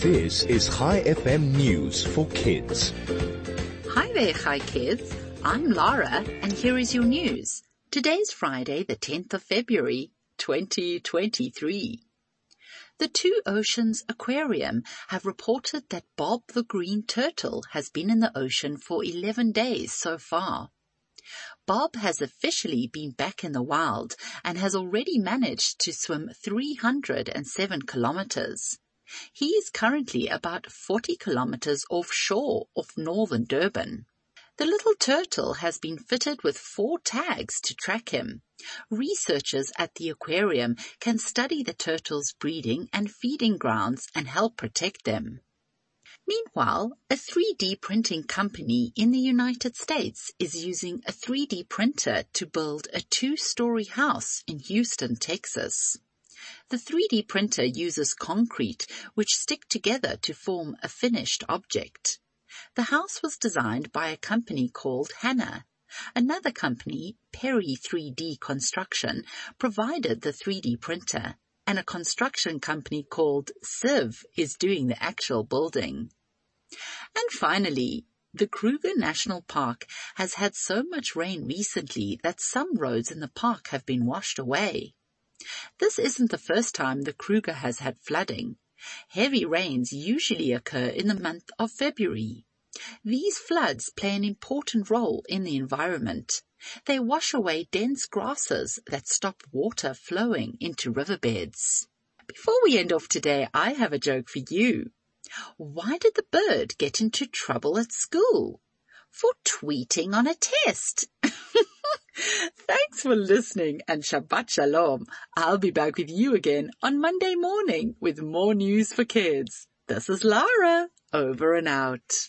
This is Chai FM News for Kids. Hi there, Hi Kids. I'm Lara, and here is your news. Today's Friday, the 10th of February, 2023. The Two Oceans Aquarium have reported that Bob the Green Turtle has been in the ocean for 11 days so far. Bob has officially been back in the wild and has already managed to swim 307 kilometers. He is currently about 40 kilometers offshore of northern Durban. The little turtle has been fitted with four tags to track him. Researchers at the aquarium can study the turtle's breeding and feeding grounds and help protect them. Meanwhile, a 3D printing company in the United States is using a 3D printer to build a two-story house in Houston, Texas. The 3D printer uses concrete which stick together to form a finished object. The house was designed by a company called HANNAH. Another company, PERI 3D Construction, provided the 3D printer and a construction company called CIVE is doing the actual building. And finally, the Kruger National Park has had so much rain recently that some roads in the park have been washed away. This isn't the first time the Kruger has had flooding. Heavy rains usually occur in the month of February. These floods play an important role in the environment. They wash away dense grasses that stop water flowing into riverbeds. Before we end off today, I have a joke for you. Why did the bird get into trouble at school? For tweeting on a test. Thanks for listening and Shabbat Shalom. I'll be back with you again on Monday morning with more news for kids. This is Lara, over and out.